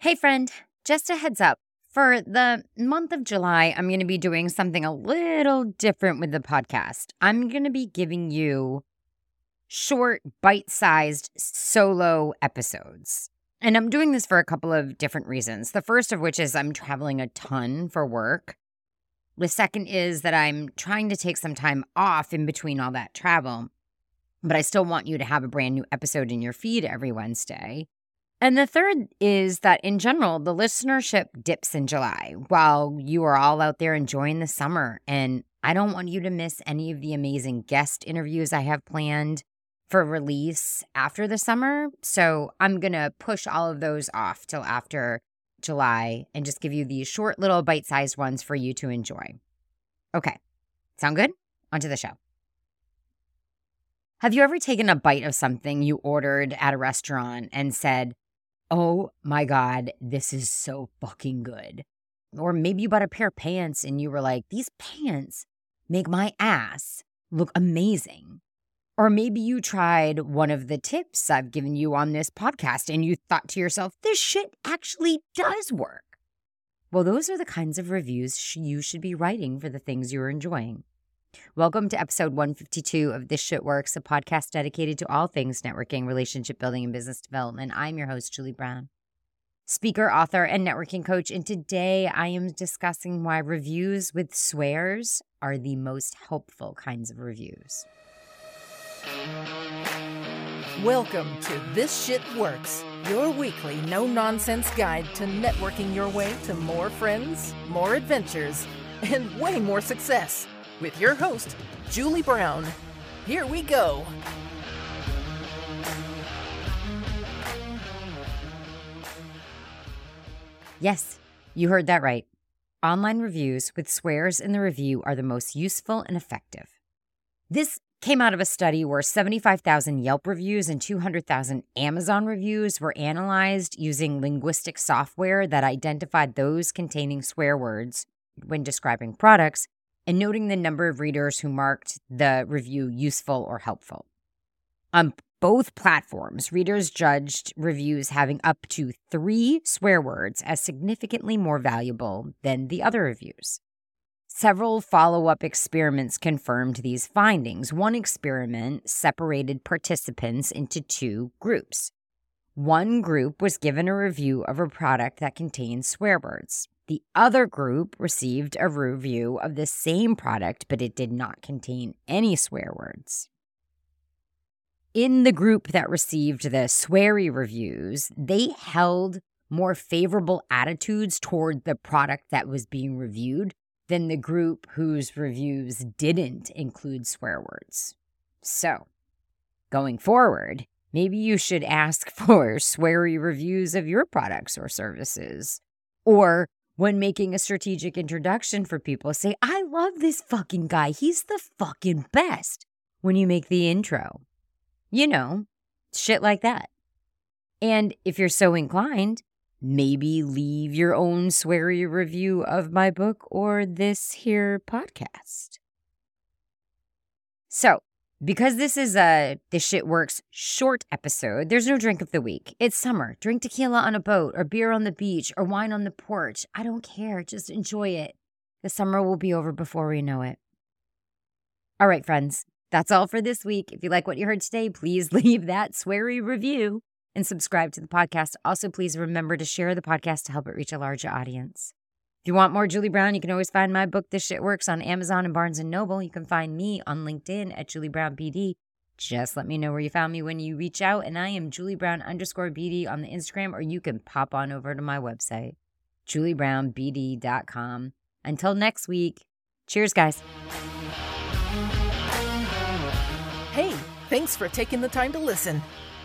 Hey, friend, just a heads up. For the month of July, I'm going to be doing something a little different with the podcast. I'm going to be giving you short, bite sized solo episodes. And I'm doing this for a couple of different reasons. The first of which is I'm traveling a ton for work. The second is that I'm trying to take some time off in between all that travel, but I still want you to have a brand new episode in your feed every Wednesday. And the third is that in general, the listenership dips in July while you are all out there enjoying the summer. And I don't want you to miss any of the amazing guest interviews I have planned for release after the summer. So I'm going to push all of those off till after July and just give you these short little bite sized ones for you to enjoy. Okay. Sound good? On to the show. Have you ever taken a bite of something you ordered at a restaurant and said, Oh my God, this is so fucking good? Or maybe you bought a pair of pants and you were like, These pants make my ass look amazing. Or maybe you tried one of the tips I've given you on this podcast and you thought to yourself, this shit actually does work. Well, those are the kinds of reviews you should be writing for the things you're enjoying. Welcome to episode 152 of This Shit Works, a podcast dedicated to all things networking, relationship building, and business development. I'm your host, Julie Brown, speaker, author, and networking coach. And today I am discussing why reviews with swears are the most helpful kinds of reviews. Welcome to This Shit Works, your weekly no nonsense guide to networking your way to more friends, more adventures, and way more success. With your host, Julie Brown. Here we go. Yes, you heard that right. Online reviews with swears in the review are the most useful and effective. This came out of a study where 75,000 Yelp reviews and 200,000 Amazon reviews were analyzed using linguistic software that identified those containing swear words when describing products and noting the number of readers who marked the review useful or helpful. On both platforms, readers judged reviews having up to three swear words as significantly more valuable than the other reviews. Several follow up experiments confirmed these findings. One experiment separated participants into two groups. One group was given a review of a product that contained swear words. The other group received a review of the same product, but it did not contain any swear words. In the group that received the sweary reviews, they held more favorable attitudes toward the product that was being reviewed than the group whose reviews didn't include swear words. So, going forward, maybe you should ask for sweary reviews of your products or services. Or when making a strategic introduction for people, say, I love this fucking guy. He's the fucking best when you make the intro. You know, shit like that. And if you're so inclined, maybe leave your own sweary review of my book or this here podcast. So, because this is a This Shit Works short episode, there's no drink of the week. It's summer. Drink tequila on a boat or beer on the beach or wine on the porch. I don't care. Just enjoy it. The summer will be over before we know it. All right, friends. That's all for this week. If you like what you heard today, please leave that sweary review and subscribe to the podcast. Also, please remember to share the podcast to help it reach a larger audience. If you want more Julie Brown, you can always find my book, This Shit Works, on Amazon and Barnes & Noble. You can find me on LinkedIn at Julie Brown BD. Just let me know where you found me when you reach out. And I am Julie Brown underscore BD on the Instagram, or you can pop on over to my website, juliebrownbd.com. Until next week, cheers, guys. Hey, thanks for taking the time to listen.